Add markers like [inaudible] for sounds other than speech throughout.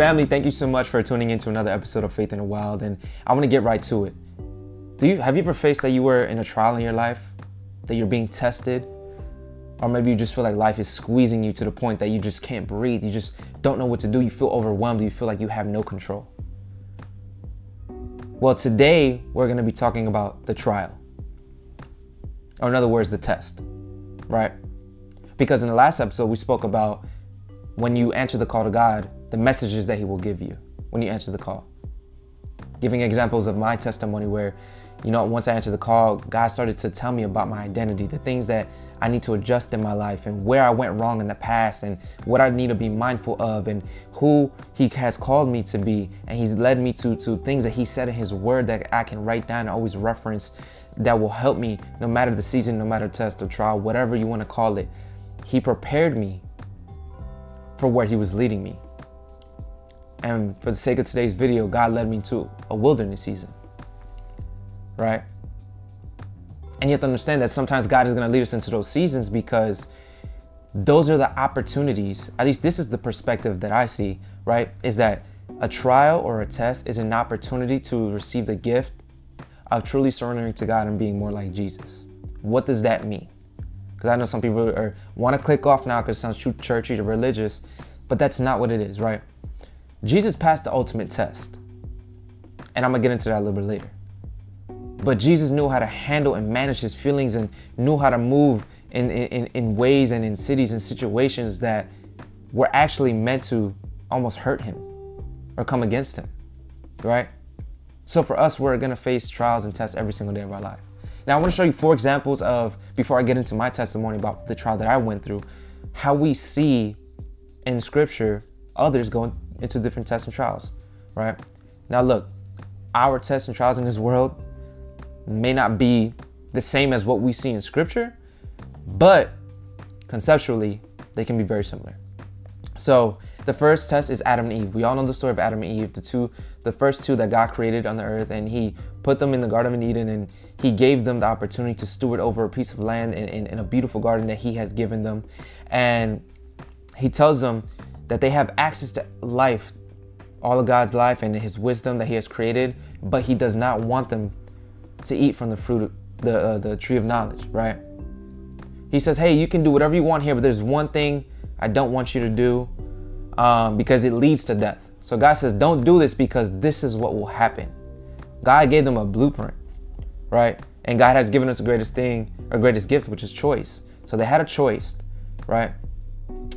Family, thank you so much for tuning in to another episode of Faith in the Wild, and I want to get right to it. Do you have you ever faced that you were in a trial in your life, that you're being tested, or maybe you just feel like life is squeezing you to the point that you just can't breathe, you just don't know what to do, you feel overwhelmed, you feel like you have no control. Well, today we're going to be talking about the trial, or in other words, the test, right? Because in the last episode we spoke about when you answer the call to God, the messages that He will give you when you answer the call. Giving examples of my testimony where, you know, once I answered the call, God started to tell me about my identity, the things that I need to adjust in my life, and where I went wrong in the past, and what I need to be mindful of, and who He has called me to be. And He's led me to, to things that He said in His Word that I can write down and always reference that will help me no matter the season, no matter test or trial, whatever you want to call it. He prepared me for where He was leading me. And for the sake of today's video, God led me to a wilderness season. Right? And you have to understand that sometimes God is going to lead us into those seasons because those are the opportunities. At least this is the perspective that I see, right? Is that a trial or a test is an opportunity to receive the gift of truly surrendering to God and being more like Jesus. What does that mean? Because I know some people want to click off now because it sounds too churchy or religious, but that's not what it is, right? Jesus passed the ultimate test. And I'm gonna get into that a little bit later. But Jesus knew how to handle and manage his feelings and knew how to move in, in, in ways and in cities and situations that were actually meant to almost hurt him or come against him, right? So for us, we're gonna face trials and tests every single day of our life. Now, I want to show you four examples of, before I get into my testimony about the trial that I went through, how we see in scripture others going into different tests and trials, right? Now, look, our tests and trials in this world may not be the same as what we see in scripture, but conceptually, they can be very similar. So, the first test is Adam and Eve. We all know the story of Adam and Eve, the two, the first two that God created on the earth, and He put them in the Garden of Eden, and He gave them the opportunity to steward over a piece of land in, in a beautiful garden that He has given them. And He tells them that they have access to life, all of God's life and His wisdom that He has created, but He does not want them to eat from the fruit, the uh, the tree of knowledge, right? He says, "Hey, you can do whatever you want here, but there's one thing I don't want you to do, um, because it leads to death." So God says, "Don't do this because this is what will happen." God gave them a blueprint, right? And God has given us the greatest thing, or greatest gift, which is choice. So they had a choice, right?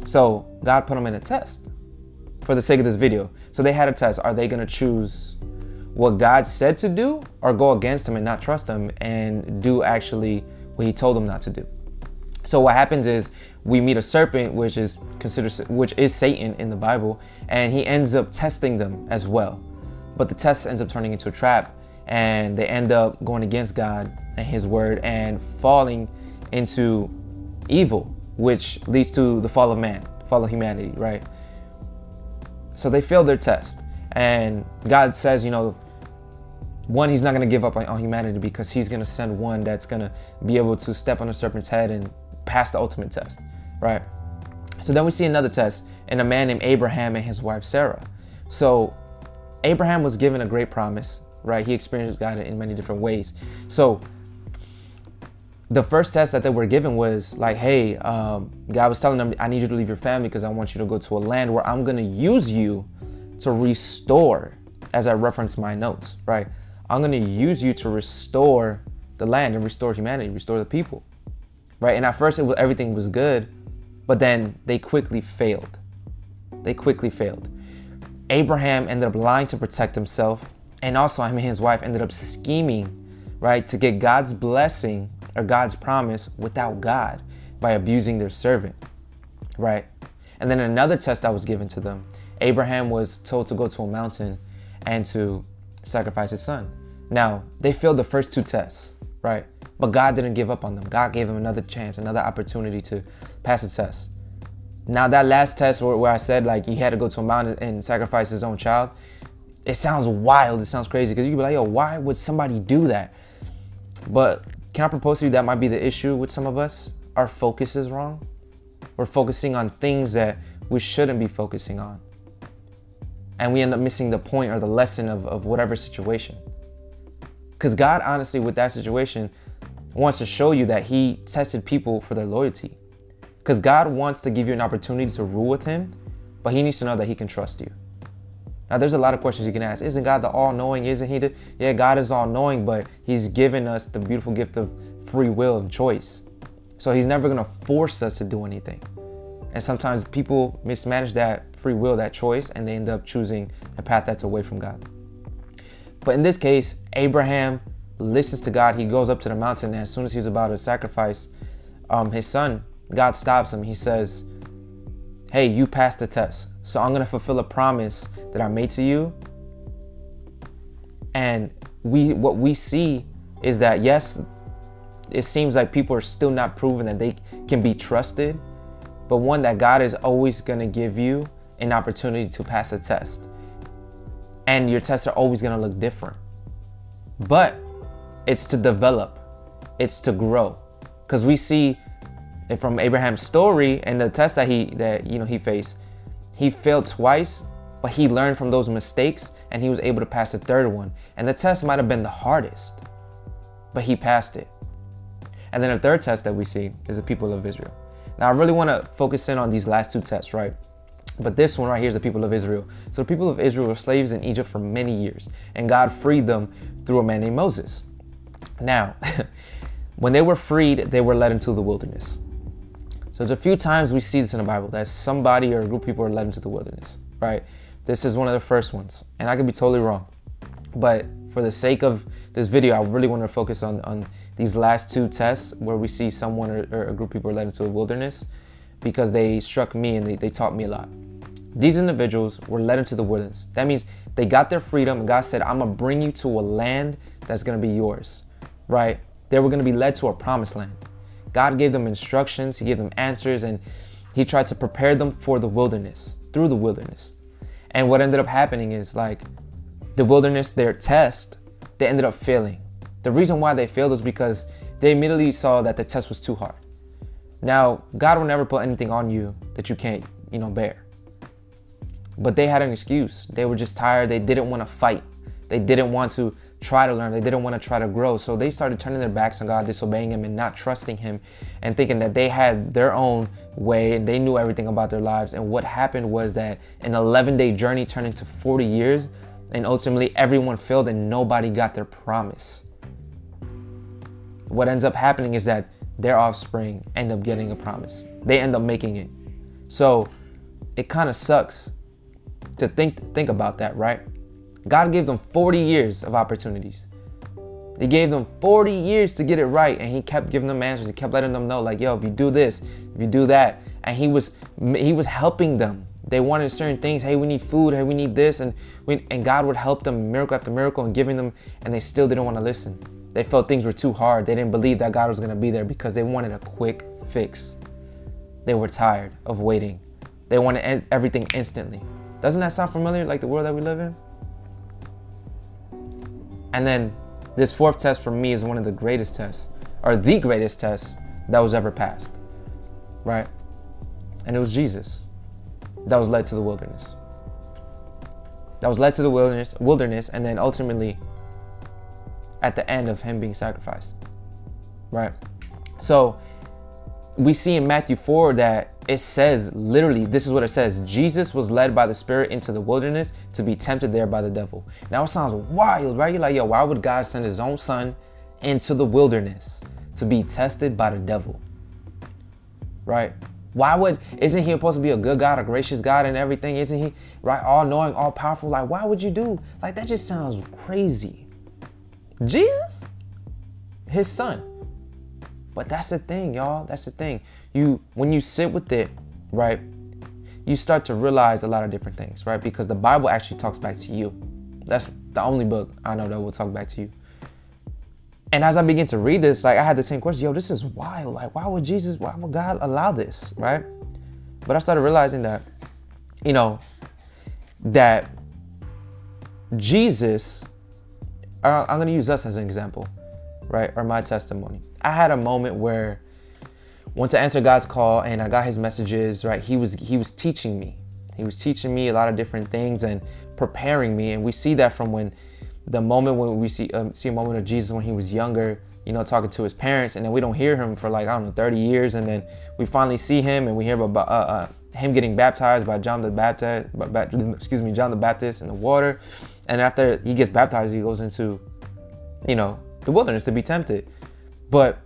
So God put them in a test for the sake of this video. So they had a test. Are they going to choose what God said to do or go against him and not trust him and do actually what he told them not to do? So what happens is we meet a serpent, which is considered, which is Satan in the Bible, and he ends up testing them as well. But the test ends up turning into a trap, and they end up going against God and His word and falling into evil, which leads to the fall of man, fall of humanity, right? So they failed their test. And God says, you know, one, He's not going to give up on, humanity because He's going to send one that's going to be able to step on a serpent's head and pass the ultimate test, right? So then we see another test in a man named Abraham and his wife Sarah. So Abraham was given a great promise, right? He experienced God in many different ways. So the first test that they were given was like, hey, um, God was telling them, I need you to leave your family because I want you to go to a land where I'm going to use you to restore, as I reference my notes, right? I'm going to use you to restore the land and restore humanity, restore the people, right? And at first, was, everything was good, but then they quickly failed. They quickly failed. Abraham ended up lying to protect himself, and also him and his wife ended up scheming, right, to get God's blessing or God's promise without God by abusing their servant, right? And then another test that was given to them Abraham was told to go to a mountain and to sacrifice his son. Now, they failed the first two tests, right? But God didn't give up on them. God gave them another chance, another opportunity to pass the test. Now, that last test where, where I said like he had to go to a mountain and sacrifice his own child, it sounds wild. It sounds crazy because you could be like, yo, why would somebody do that? But can I propose to you that might be the issue with some of us? Our focus is wrong. We're focusing on things that we shouldn't be focusing on. and we end up missing the point or the lesson of, of whatever situation. Because God, honestly, with that situation, wants to show you that He tested people for their loyalty. Because God wants to give you an opportunity to rule with Him, but He needs to know that He can trust you. Now, there's a lot of questions you can ask. Isn't God the all knowing? Isn't He the. Yeah, God is all knowing, but He's given us the beautiful gift of free will and choice. So He's never going to force us to do anything. And sometimes people mismanage that free will, that choice, and they end up choosing a path that's away from God. But in this case, Abraham listens to God. He goes up to the mountain, and as soon as he's about to sacrifice um, his son, God stops him. He says, Hey, you passed the test. So I'm going to fulfill a promise that I made to you. And we what we see is that yes, it seems like people are still not proven that they can be trusted, but one that God is always going to give you an opportunity to pass a test. And your tests are always going to look different. But it's to develop, it's to grow. Cuz we see from Abraham's story and the test that he that you know he faced, he failed twice, but he learned from those mistakes and he was able to pass the third one. And the test might have been the hardest, but he passed it. And then the third test that we see is the people of Israel. Now, I really want to focus in on these last two tests, right? But this one right here is the people of Israel. So the people of Israel were slaves in Egypt for many years, and God freed them through a man named Moses. Now, [laughs] when they were freed, they were led into the wilderness. So there's a few times we see this in the Bible that somebody or a group of people are led into the wilderness, right? This is one of the first ones, and I could be totally wrong. But for the sake of this video, I really want to focus on, on these last two tests where we see someone or, or a group of people are led into the wilderness because they struck me and they, they taught me a lot. These individuals were led into the wilderness. That means they got their freedom and God said, I'm gonna bring you to a land that's gonna be yours, right? They were gonna be led to a promised land. God gave them instructions, He gave them answers, and He tried to prepare them for the wilderness, through the wilderness. And what ended up happening is like the wilderness, their test, they ended up failing. The reason why they failed was because they immediately saw that the test was too hard. Now, God will never put anything on you that you can't, you know, bear. But they had an excuse. They were just tired. They didn't want to fight. They didn't want to try to learn. They didn't want to try to grow. So they started turning their backs on God, disobeying Him, and not trusting Him, and thinking that they had their own way and they knew everything about their lives. And what happened was that an 11 day journey turned into 40 years, and ultimately everyone failed and nobody got their promise. What ends up happening is that their offspring end up getting a promise. They end up making it. So it kind of sucks to think think about that, right? God gave them 40 years of opportunities. He gave them 40 years to get it right, and he kept giving them answers. He kept letting them know, like, yo, if you do this, if you do that, and he was he was helping them. They wanted certain things. Hey, we need food. Hey, we need this, and we, and God would help them miracle after miracle and giving them, and they still didn't want to listen. They felt things were too hard. They didn't believe that God was going to be there because they wanted a quick fix. They were tired of waiting. They wanted everything instantly. Doesn't that sound familiar, like the world that we live in? And then this fourth test for me is one of the greatest tests, or the greatest test that was ever passed, right? And it was Jesus that was led to the wilderness. That was led to the wilderness, wilderness, and then ultimately at the end of him being sacrificed, right? So we see in Matthew 4 that it says literally, this is what it says Jesus was led by the Spirit into the wilderness to be tempted there by the devil. Now it sounds wild, right? You're like, yo, why would God send his own son into the wilderness to be tested by the devil? Right? Why would, isn't he supposed to be a good God, a gracious God and everything? Isn't he, right, all knowing, all powerful? Like, why would you do? Like, that just sounds crazy. Jesus? His son. But that's the thing, y'all. That's the thing. You when you sit with it, right? You start to realize a lot of different things, right? Because the Bible actually talks back to you. That's the only book I know that will talk back to you. And as I begin to read this, like I had the same question, yo, this is wild. Like, why would Jesus, why would God allow this? Right? But I started realizing that, you know, that Jesus, uh, I'm gonna use us as an example, right? Or my testimony. I had a moment where once to answer God's call and I got his messages, right? He was he was teaching me. He was teaching me a lot of different things and preparing me. And we see that from when the moment when we see um, see a moment of Jesus when he was younger, you know, talking to his parents, and then we don't hear him for like I don't know 30 years, and then we finally see him and we hear about uh, uh, him getting baptized by John the Baptist, excuse me, John the Baptist in the water, and after he gets baptized, he goes into, you know, the wilderness to be tempted, but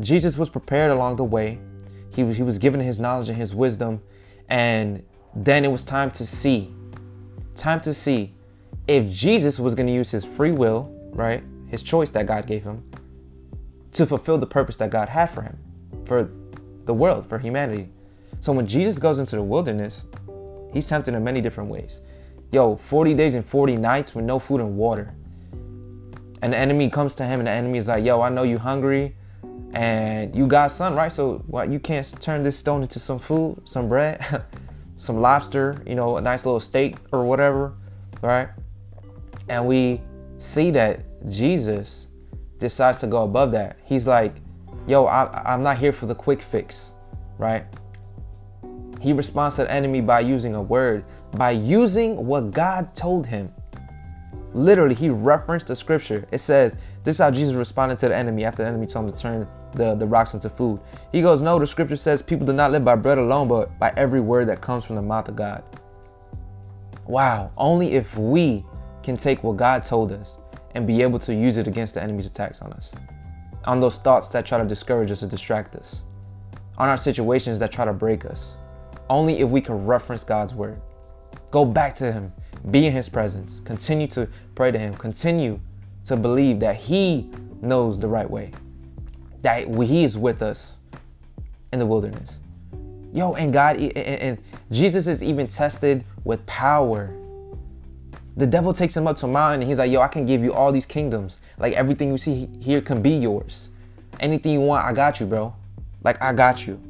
Jesus was prepared along the way. He, he was given his knowledge and his wisdom, and then it was time to see, time to see if Jesus was going to use his free will, right, his choice that God gave him, to fulfill the purpose that God had for him, for the world, for humanity. So when Jesus goes into the wilderness, he's tempted in many different ways. Yo, 40 days and 40 nights with no food and water. And the enemy comes to him, and the enemy is like, Yo, I know you hungry and you got sun, right? So what you can't turn this stone into some food, some bread, [laughs] some lobster, you know, a nice little steak or whatever, right? And we see that Jesus decides to go above that. He's like, yo, I, I'm not here for the quick fix, right? He responds to the enemy by using a word, by using what God told him. Literally, he referenced the scripture. It says, This is how Jesus responded to the enemy after the enemy told him to turn the, the rocks into food. He goes, No, the scripture says people do not live by bread alone, but by every word that comes from the mouth of God. Wow, only if we can take what God told us and be able to use it against the enemy's attacks on us, on those thoughts that try to discourage us or distract us, on our situations that try to break us. Only if we can reference God's word, go back to Him, be in His presence, continue to pray to Him, continue to believe that He knows the right way, that He is with us in the wilderness. Yo, and God, and Jesus is even tested with power the devil takes him up to a mountain and he's like, Yo, I can give you all these kingdoms. Like everything you see here can be yours. Anything you want, I got you, bro. Like I got you.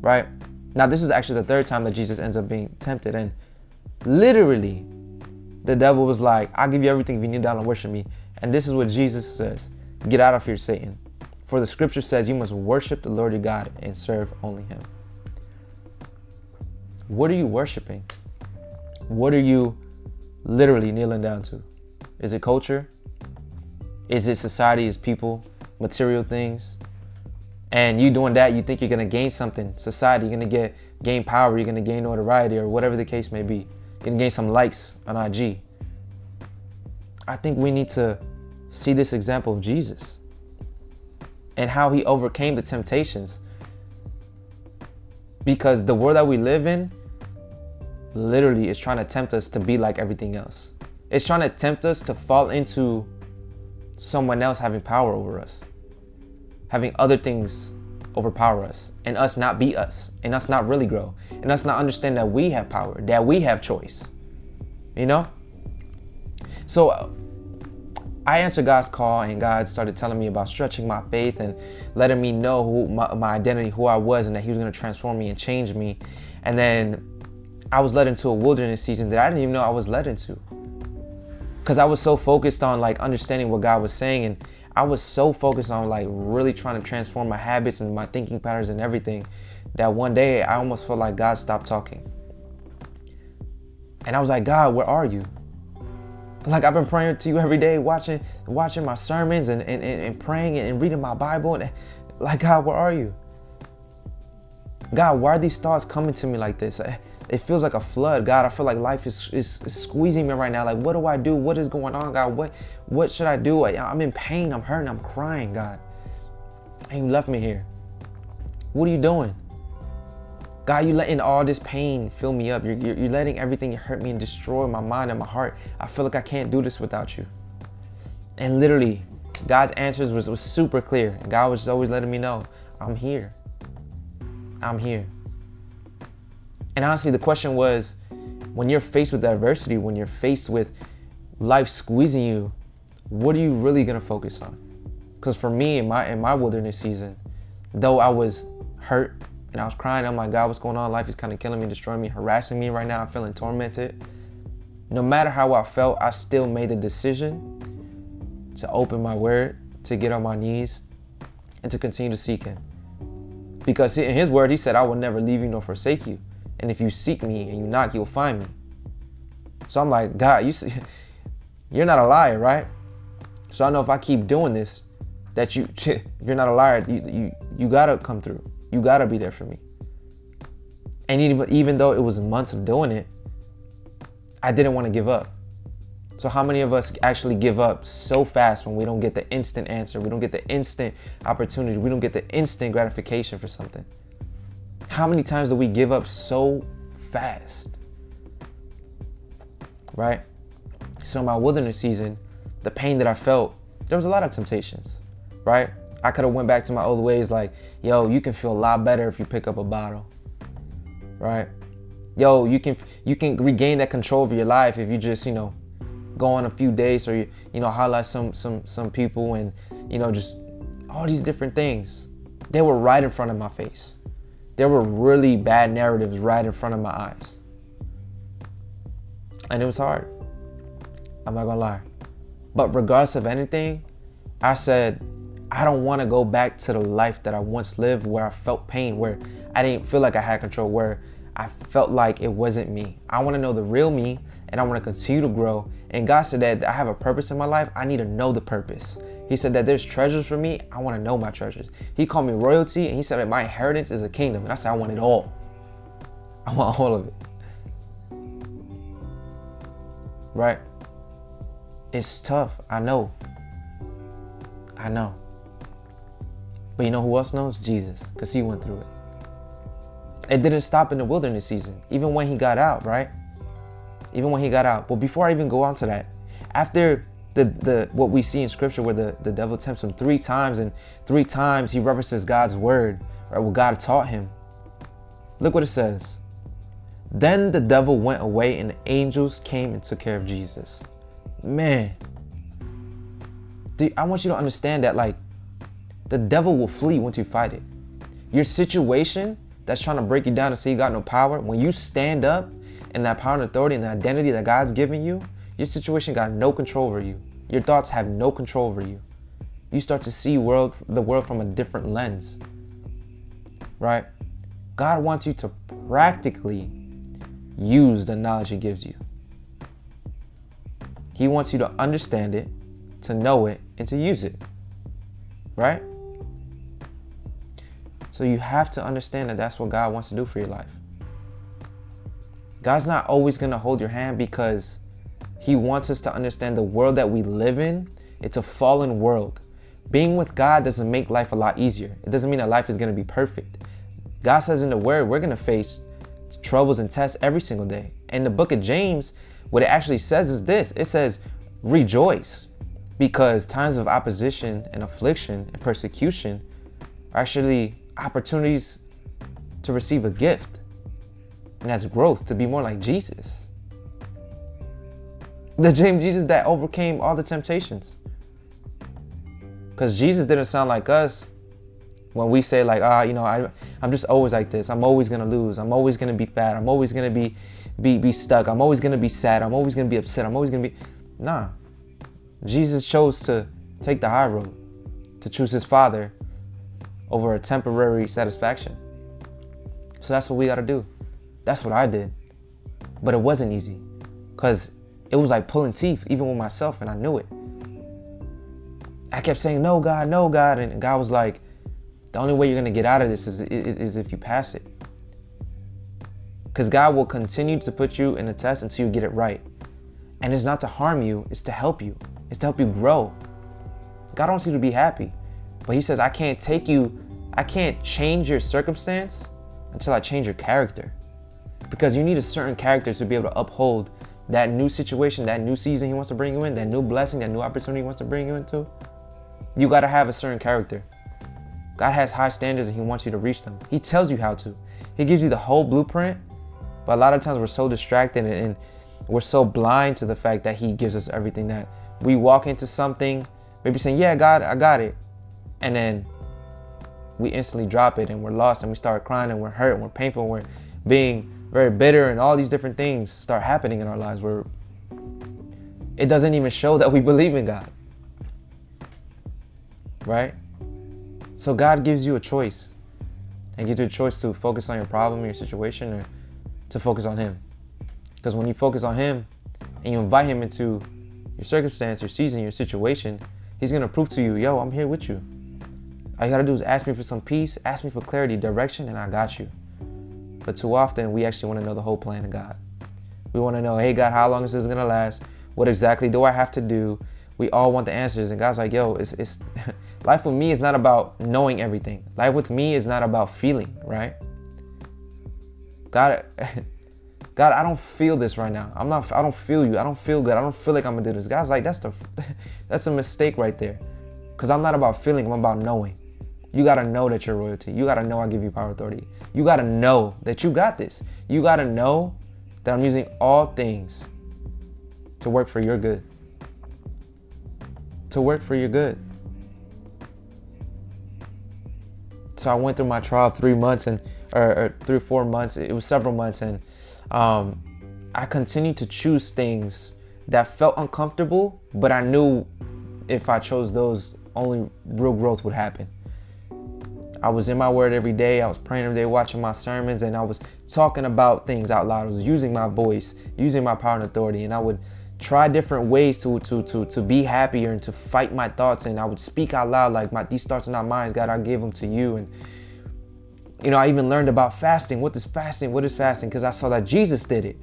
Right? Now, this is actually the third time that Jesus ends up being tempted. And literally, the devil was like, I'll give you everything if you kneel down and worship me. And this is what Jesus says Get out of here, Satan. For the scripture says you must worship the Lord your God and serve only him. What are you worshiping? What are you literally kneeling down to? Is it culture? Is it society? Is people? Material things? And you doing that, you think you're gonna gain something. Society, you're gonna get gain power, you're gonna gain notoriety, or whatever the case may be. You're gain some likes on IG. I think we need to see this example of Jesus and how he overcame the temptations. Because the world that we live in, literally is trying to tempt us to be like everything else. It's trying to tempt us to fall into someone else having power over us, having other things overpower us, and us not be us, and us not really grow, and us not understand that we have power, that we have choice. You know? So I answered God's call, and God started telling me about stretching my faith and letting me know who my, my identity, who I was, and that He was going to transform me and change me. And then I was led into a wilderness season that I didn't even know I was led into. Cause I was so focused on like understanding what God was saying and I was so focused on like really trying to transform my habits and my thinking patterns and everything that one day I almost felt like God stopped talking. And I was like, God, where are you? Like I've been praying to you every day, watching watching my sermons and, and, and praying and reading my Bible. And like, God, where are you? God, why are these thoughts coming to me like this? It feels like a flood. God, I feel like life is, is, squeezing me right now. Like, what do I do? What is going on, God? What what should I do? I, I'm in pain. I'm hurting. I'm crying, God. And you left me here. What are you doing? God, you letting all this pain fill me up. You're, you're, you're letting everything hurt me and destroy my mind and my heart. I feel like I can't do this without you. And literally, God's answers was, was super clear. And God was just always letting me know, I'm here. I'm here. And honestly, the question was when you're faced with adversity, when you're faced with life squeezing you, what are you really gonna focus on? Because for me, in my in my wilderness season, though I was hurt and I was crying, oh my God, what's going on? Life is kind of killing me, destroying me, harassing me right now. I'm feeling tormented. No matter how I felt, I still made the decision to open my word, to get on my knees, and to continue to seek Him. Because in His word, He said, I will never leave you nor forsake you. And if you seek me and you knock, you'll find me. So I'm like, God, you see, [laughs] you're not a liar, right? So I know if I keep doing this, that you, [laughs] if you're not a liar, you, you, you gotta come through. You gotta be there for me. And even, even though it was months of doing it, I didn't want to give up. So how many of us actually give up so fast when we don't get the instant answer? We don't get the instant opportunity. We don't get the instant gratification for something. How many times do we give up so fast? Right? So my wilderness season, the pain that I felt, there was a lot of temptations, right? I could have went back to my old ways like, yo, you can feel a lot better if you pick up a bottle. Right? Yo, you can you can regain that control over your life if you just, you know, go on a few days or you, you know, highlight some some some people and, you know, just all these different things. They were right in front of my face. There were really bad narratives right in front of my eyes. And it was hard. I'm not gonna lie. But regardless of anything, I said, I don't want to go back to the life that I once lived where I felt pain, where I didn't feel like I had control, where I felt like it wasn't me. I want to know the real me and I want to continue to grow. And God said that I have a purpose in my life. I need to know the purpose. He said that there's treasures for me. I want to know my treasures. He called me royalty and he said that my inheritance is a kingdom. And I said, I want it all. I want all of it. Right? It's tough. I know. I know. But you know who else knows? Jesus, because he went through it. It didn't stop in the wilderness season, even when he got out, right? Even when he got out. But before I even go on to that, after the, the what we see in scripture where the, the devil tempts him three times and three times he references God's word, right? What God taught him. Look what it says. Then the devil went away and the angels came and took care of Jesus man, I want you to understand that like the devil will flee once you fight it. Your situation that's trying to break you down and say you got no power, when you stand up in that power and authority and the identity that God's given you, your situation got no control over you. Your thoughts have no control over you. You start to see world the world from a different lens. Right? God wants you to practically use the knowledge he gives you. He wants you to understand it, to know it, and to use it. Right? So you have to understand that that's what God wants to do for your life. God's not always going to hold your hand because he wants us to understand the world that we live in. It's a fallen world. Being with God doesn't make life a lot easier. It doesn't mean that life is going to be perfect. God says in the word, we're going to face troubles and tests every single day. In the book of James, what it actually says is this it says, rejoice, because times of opposition and affliction and persecution are actually opportunities to receive a gift. And that's growth to be more like Jesus. The James Jesus that overcame all the temptations. Because Jesus didn't sound like us when we say like ah you know I, i'm just always like this i'm always gonna lose i'm always gonna be fat i'm always gonna be be be stuck. I'm always gonna be sad. I'm always gonna be upset. I'm always gonna be nah. Jesus chose to take the high road, to choose his father over a temporary satisfaction. So that's what we gotta do. That's what I did. But it wasn't easy. Cause it was like pulling teeth, even with myself, and I knew it. I kept saying, no, God, no, God. And God was like, the only way you're gonna get out of this is, is, is if you pass it. Because God will continue to put you in a test until you get it right. And it's not to harm you, it's to help you. It's to help you grow. God wants you to be happy. But He says, I can't take you, I can't change your circumstance until I change your character. Because you need a certain character to be able to uphold that new situation, that new season He wants to bring you in, that new blessing, that new opportunity He wants to bring you into. You got to have a certain character. God has high standards and He wants you to reach them. He tells you how to. He gives you the whole blueprint but a lot of times we're so distracted and, we're so blind to the fact that He gives us everything that we walk into something, maybe saying, Yeah, God, I got it. And then we instantly drop it and we're lost and we start crying and we're hurt and we're painful and we're being very bitter and all these different things start happening in our lives where it doesn't even show that we believe in God. Right? So God gives you a choice and gives you a choice to focus on your problem, your situation, or to focus on Him. Because when you focus on Him, and you invite him into your circumstance, your season, your situation, he's gonna prove to you, yo, I'm here with you. All you gotta do is ask me for some peace, ask me for clarity, direction, and I got you. But too often, we actually wanna know the whole plan of God. We wanna know, hey, God, how long is this gonna last? What exactly do I have to do? We all want the answers. And God's like, yo, it's, it's [laughs] life with me is not about knowing everything. Life with me is not about feeling, right? God, [laughs] God, I don't feel this right now. I'm not. I don't feel you. I don't feel good. I don't feel like I'm gonna do this. God's like, that's the, [laughs] that's a mistake right there, because I'm not about feeling. I'm about knowing. You gotta know that you're royalty. You gotta know I give you power, authority. You gotta know that you got this. You gotta know that I'm using all things to work for your good. To work for your good. So I went through my trial three months and or, or three four months. It was several months and um, I continued to choose things that felt uncomfortable, but I knew if I chose those, only real growth would happen. I was in my word every day. I was praying every day, watching my sermons, and I was talking about things out loud. I was using my voice, using my power and authority, and I would try different ways to to to to be happier and to fight my thoughts. And I would speak out loud like, "My these thoughts are not mine, God. I give them to you." And you know, I even learned about fasting. What is fasting? What is fasting? Because I saw that Jesus did it,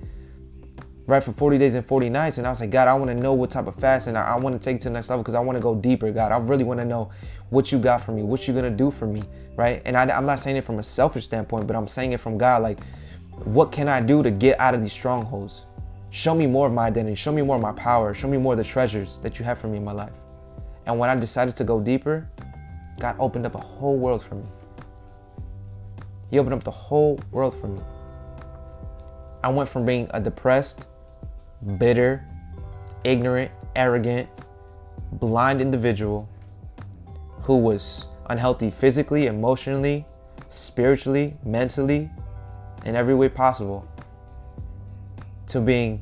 right, for 40 days and 40 nights. And I was like, God, I want to know what type of fasting. I, I want to take to the next level because I want to go deeper, God. I really want to know what you got for me, what you're going to do for me, right? And I, I'm not saying it from a selfish standpoint, but I'm saying it from God, like, what can I do to get out of these strongholds? Show me more of my identity. Show me more of my power. Show me more of the treasures that you have for me in my life. And when I decided to go deeper, God opened up a whole world for me. He opened up the whole world for me. I went from being a depressed, bitter, ignorant, arrogant, blind individual who was unhealthy physically, emotionally, spiritually, mentally, in every way possible, to being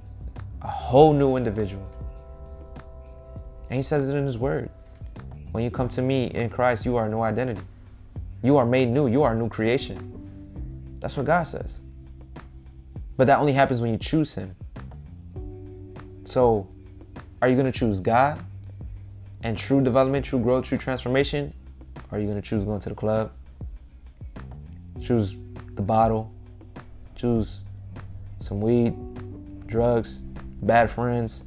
a whole new individual. And he says it in his word. When you come to me in Christ, you are a new identity. You are made new. You are a new creation. That's what God says. But that only happens when you choose Him. So, are you going to choose God and true development, true growth, true transformation? Or are you going to choose going to the club? Choose the bottle? Choose some weed, drugs, bad friends,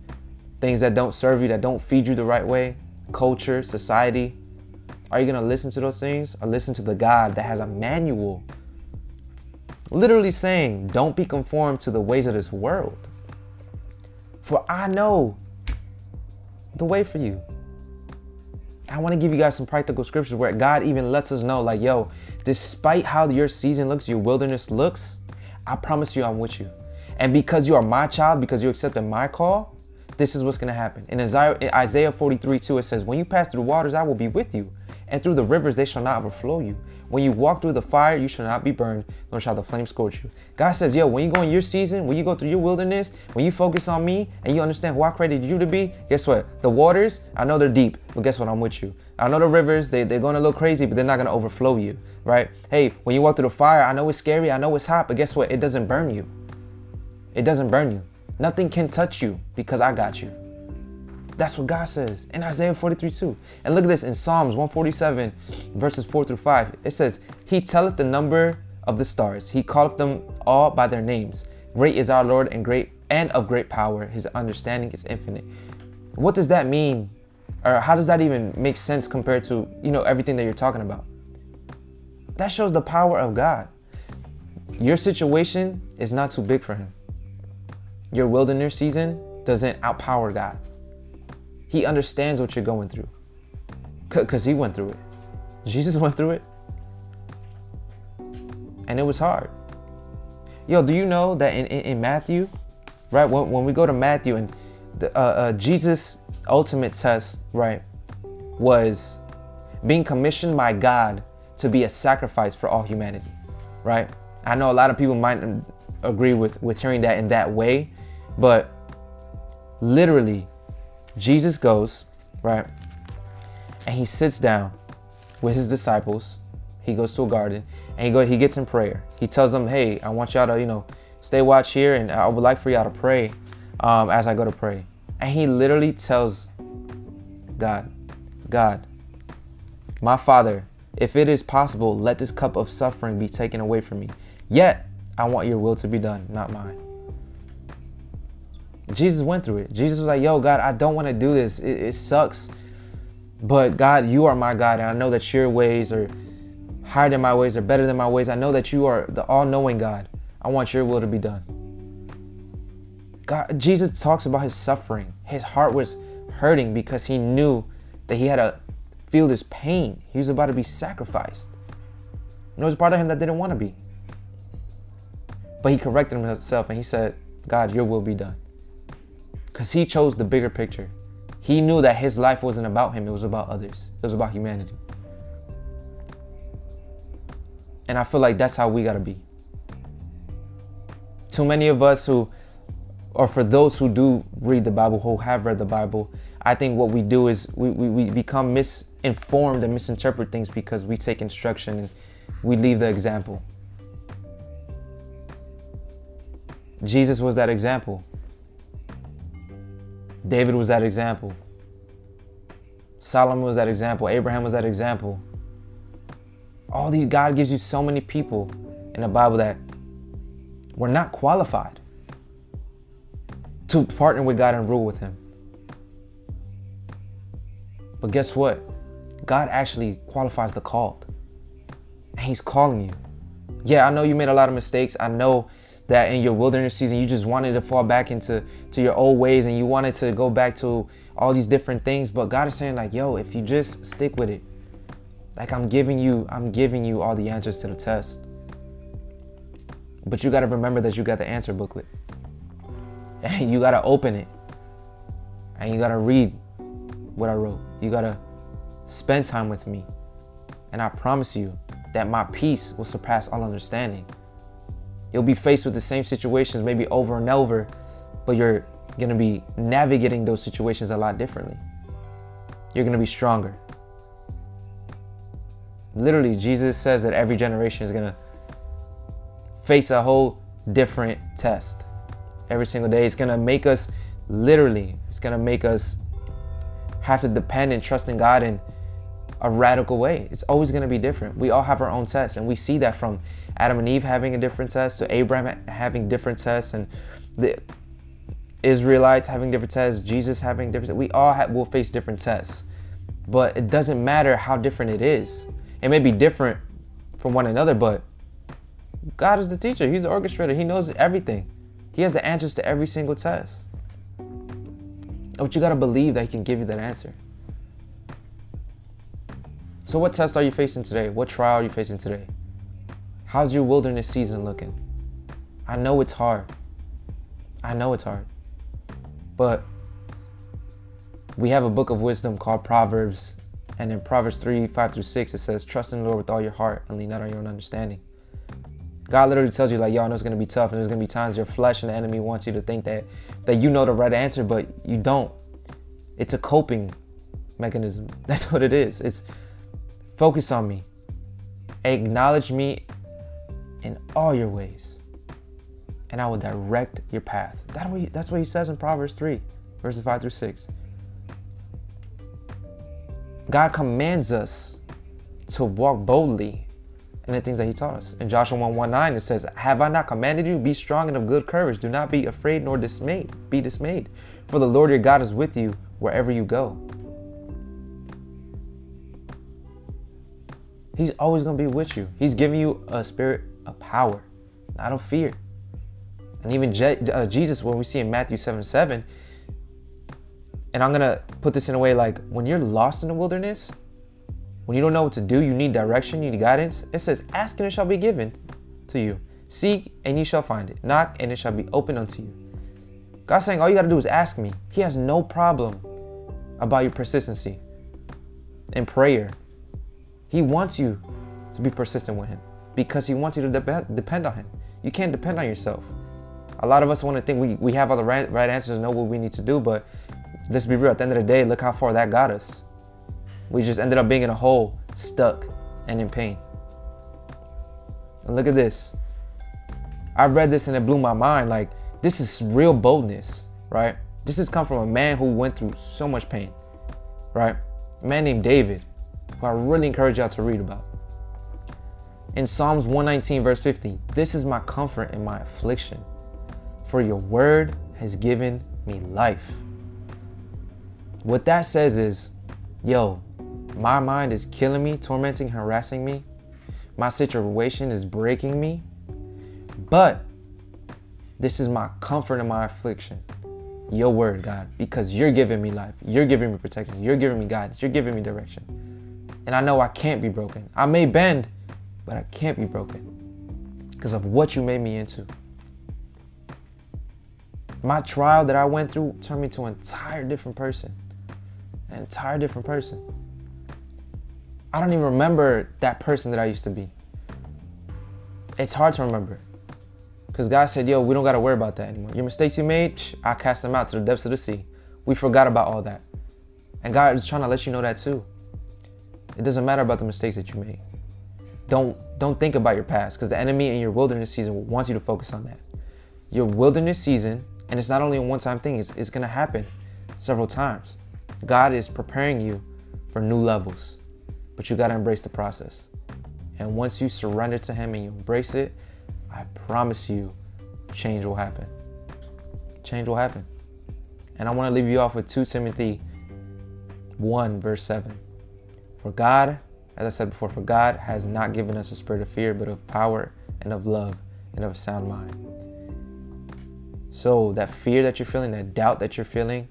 things that don't serve you, that don't feed you the right way, culture, society? Are you going to listen to those things or listen to the God that has a manual Literally saying, don't be conformed to the ways of this world. For I know the way for you. I want to give you guys some practical scriptures where God even lets us know, like, yo, despite how your season looks, your wilderness looks, I promise you I'm with you. And because you are my child, because you accepted my call, this is what's going to happen. In Isaiah 43 2, it says, When you pass through the waters, I will be with you, and through the rivers, they shall not overflow you. When you walk through the fire, you shall not be burned, nor shall the flame scorch you. God says, yo, when you go in your season, when you go through your wilderness, when you focus on me and you understand who I created you to be, guess what? The waters, I know they're deep, but guess what? I'm with you. I know the rivers, they, they're going to look crazy, but they're not going to overflow you, right? Hey, when you walk through the fire, I know it's scary, I know it's hot, but guess what? It doesn't burn you. It doesn't burn you. Nothing can touch you because I got you. That's what God says in Isaiah 43 2. And look at this in Psalms 147, verses 4 through 5. It says, He telleth the number of the stars, He calleth them all by their names. Great is our Lord and great and of great power. His understanding is infinite. What does that mean? Or how does that even make sense compared to, you know, everything that you're talking about? That shows the power of God. Your situation is not too big for him. Your wilderness season doesn't outpower God. He understands what you're going through because he went through it. Jesus [laughs] went through it. And it was hard. Yo, do you know that in, in, in Matthew, right, when, when we go to Matthew and the, uh, uh, Jesus' ultimate test, right, was being commissioned by God to be a sacrifice for all humanity, right? I know a lot of people might agree with, with hearing that in that way, but literally, Jesus goes, right? And he sits down with his disciples. He goes to a garden and he go he gets in prayer. He tells them, "Hey, I want y'all to, you know, stay watch here and I would like for y'all to pray um, as I go to pray. And he literally tells God, God, my Father, if it is possible, let this cup of suffering be taken away from me. Yet, I want your will to be done, not mine. Jesus went through it. Jesus was like, Yo, God, I don't want to do this. It, it, sucks. But God, you are my God, and I know that your ways are higher than my ways, are better than my ways. I know that you are the all knowing God. I want your will to be done. God, Jesus talks about his suffering. His heart was hurting because he knew that he had to feel this pain. He was about to be sacrificed. And there was part of him that didn't want to be. But he corrected himself and he said, God, your will be done. Because he chose the bigger picture. He knew that his life wasn't about him, it was about others, it was about humanity. And I feel like that's how we got to be. Too many of us who, or for those who do read the Bible, who have read the Bible, I think what we do is we, we, we become misinformed and misinterpret things because we take instruction and we leave the example. Jesus was that example. David was that example. Solomon was that example. Abraham was that example. All these, God gives you so many people in the Bible that were not qualified to partner with God and rule with Him. But guess what? God actually qualifies the called. And He's calling you. Yeah, I know you made a lot of mistakes. I know that in your wilderness season you just wanted to fall back into to your old ways and you wanted to go back to all these different things. But god is saying like yo if you just stick with it like i'm giving you i'm giving you all the answers to the test. But you got to remember that you got the answer booklet. [laughs] And you got to open it. And you got to read what i wrote. You got to spend time with me. And i promise you that my peace will surpass all understanding You'll be faced with the same situations maybe over and over, but you're to be navigating those situations a lot differently. You're to be stronger. Literally, Jesus says that every generation is to face a whole different test. Every single day, it's to make us literally, it's to make us have to depend and trust in God and a radical way. It's always going to be different. We all have our own tests, and we see that from Adam and Eve having a different test to Abraham having different tests, and the Israelites having different tests, Jesus having different. We all have, will face different tests, but it doesn't matter how different it is. It may be different from one another, but God is the teacher. He's the orchestrator. He knows everything. He has the answers to every single test. But you got to believe that He can give you that answer. So, what test are you facing today? What trial are you facing today? How's your wilderness season looking? I know it's hard. I know it's hard. But we have a book of wisdom called Proverbs. And in Proverbs 3 5 through 6, it says, Trust in the Lord with all your heart and lean not on your own understanding. God literally tells you, like, y'all know it's gonna be tough, and there's gonna be times your flesh and the enemy wants you to think that that you know the right answer, but you don't. It's a coping mechanism. [laughs] That's what it is. It's Focus on me. Acknowledge me in all your ways, and I will direct your path. That's what he says in Proverbs 3, verses 5 through 6. God commands us to walk boldly in the things that he taught us. In Joshua 1 1 9, it says, Have I not commanded you? Be strong and of good courage. Do not be afraid nor dismayed. Be dismayed. For the Lord your God is with you wherever you go. He's always to be with you. He's giving you a spirit of power, not of fear. And even Je- uh, Jesus, when we see in Matthew 7 7, and I'm to put this in a way like when you're lost in the wilderness, when you don't know what to do, you need direction, you need guidance. It says, Ask and it shall be given to you. Seek and you shall find it. Knock and it shall be opened unto you. God's saying, All you got to do is ask me. He has no problem about your persistency in prayer he wants you to be persistent with Him because He wants you to de- depend on Him. You can't depend on yourself. A lot of us want to think we, we have all the right, right answers and know what we need to do, but let's be real. At the end of the day, look how far that got us. We just ended up being in a hole, stuck, and in pain. And look at this. I read this and it blew my mind. Like, this is real boldness. right? This has come from a man who went through so much pain, right? A man named David, who I really encourage y'all to read about. In Psalms 119, verse 50, this is my comfort in my affliction, for your word has given me life. What that says is, yo, my mind is killing me, tormenting, harassing me. My situation is breaking me. But this is my comfort in my affliction. Your word, God, because you're giving me life. You're giving me protection. You're giving me guidance. You're giving me direction. And I know I can't be broken. I may bend, but I can't be broken because of what you made me into. My trial that I went through turned me to an entire different person. An entire different person. I don't even remember that person that I used to be. It's hard to remember. Because God said, yo, we don't got to worry about that anymore. Your mistakes you made, I cast them out to the depths of the sea. We forgot about all that. And God is trying to let you know that too. It doesn't matter about the mistakes that you made. Don't don't think about your past because the enemy in your wilderness season wants you to focus on that. Your wilderness season, and it's not only a one-time thing, it's, it's gonna happen several times. God is preparing you for new levels but you got to embrace the process. And once you surrender to Him and you embrace it, I promise you, change will happen. Change will happen. And I want to leave you off with 2 Timothy 1, verse 7. For God, as I said before, for God has not given us a spirit of fear, but of power and of love and of a sound mind. So, that fear that you're feeling, that doubt that you're feeling,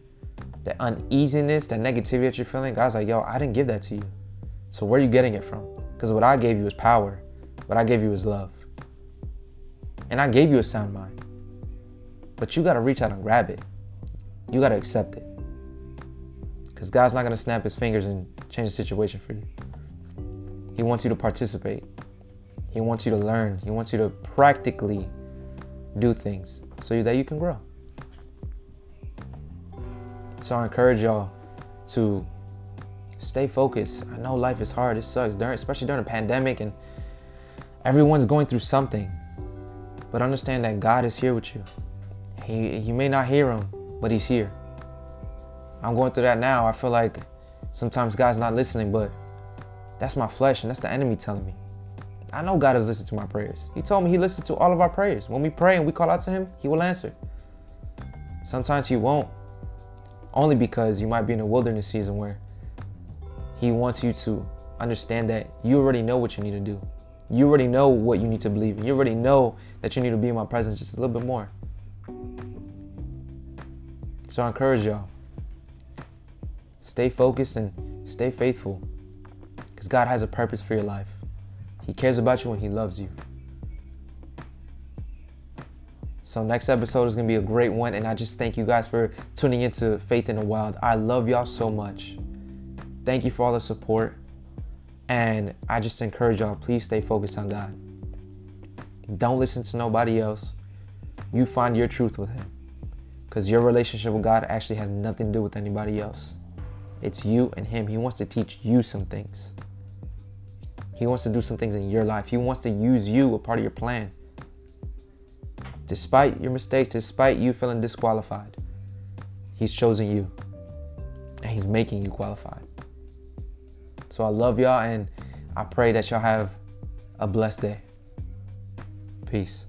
that uneasiness, that negativity that you're feeling, God's like, yo, I didn't give that to you. So where are you getting it from? Because what I gave you is power. What I gave you is love. And I gave you a sound mind. But you got to reach out and grab it. You got to accept it. Because God's not to snap his fingers and change the situation for you. He wants you to participate. He wants you to learn. He wants you to practically do things so that you can grow. So I encourage y'all to stay focused. I know life is hard. It sucks, during, especially during a pandemic, and everyone's going through something. But understand that God is here with you. He, you may not hear Him, but He's here. I'm going through that now. I feel like sometimes God's not listening, but that's my flesh, and that's the enemy telling me. I know God has listened to my prayers. He told me He listened to all of our prayers. When we pray and we call out to Him, He will answer. Sometimes He won't, only because you might be in a wilderness season where he wants you to understand that you already know what you need to do. You already know what you need to believe. You already know that you need to be in my presence just a little bit more. So I encourage y'all. Stay focused and stay faithful. Because God has a purpose for your life. He cares about you and He loves you. So next episode is gonna be a great one, and I just thank you guys for tuning into Faith in the Wild. I love y'all so much. Thank you for all the support. And I just encourage y'all, please stay focused on God. Don't listen to nobody else. You find your truth with Him. Because your relationship with God actually has nothing to do with anybody else. It's you and Him. He wants to teach you some things. He wants to do some things in your life. He wants to use you, a part of your plan. Despite your mistakes, despite you feeling disqualified, He's chosen you and He's making you qualified. So I love y'all and I pray that y'all have a blessed day. Peace.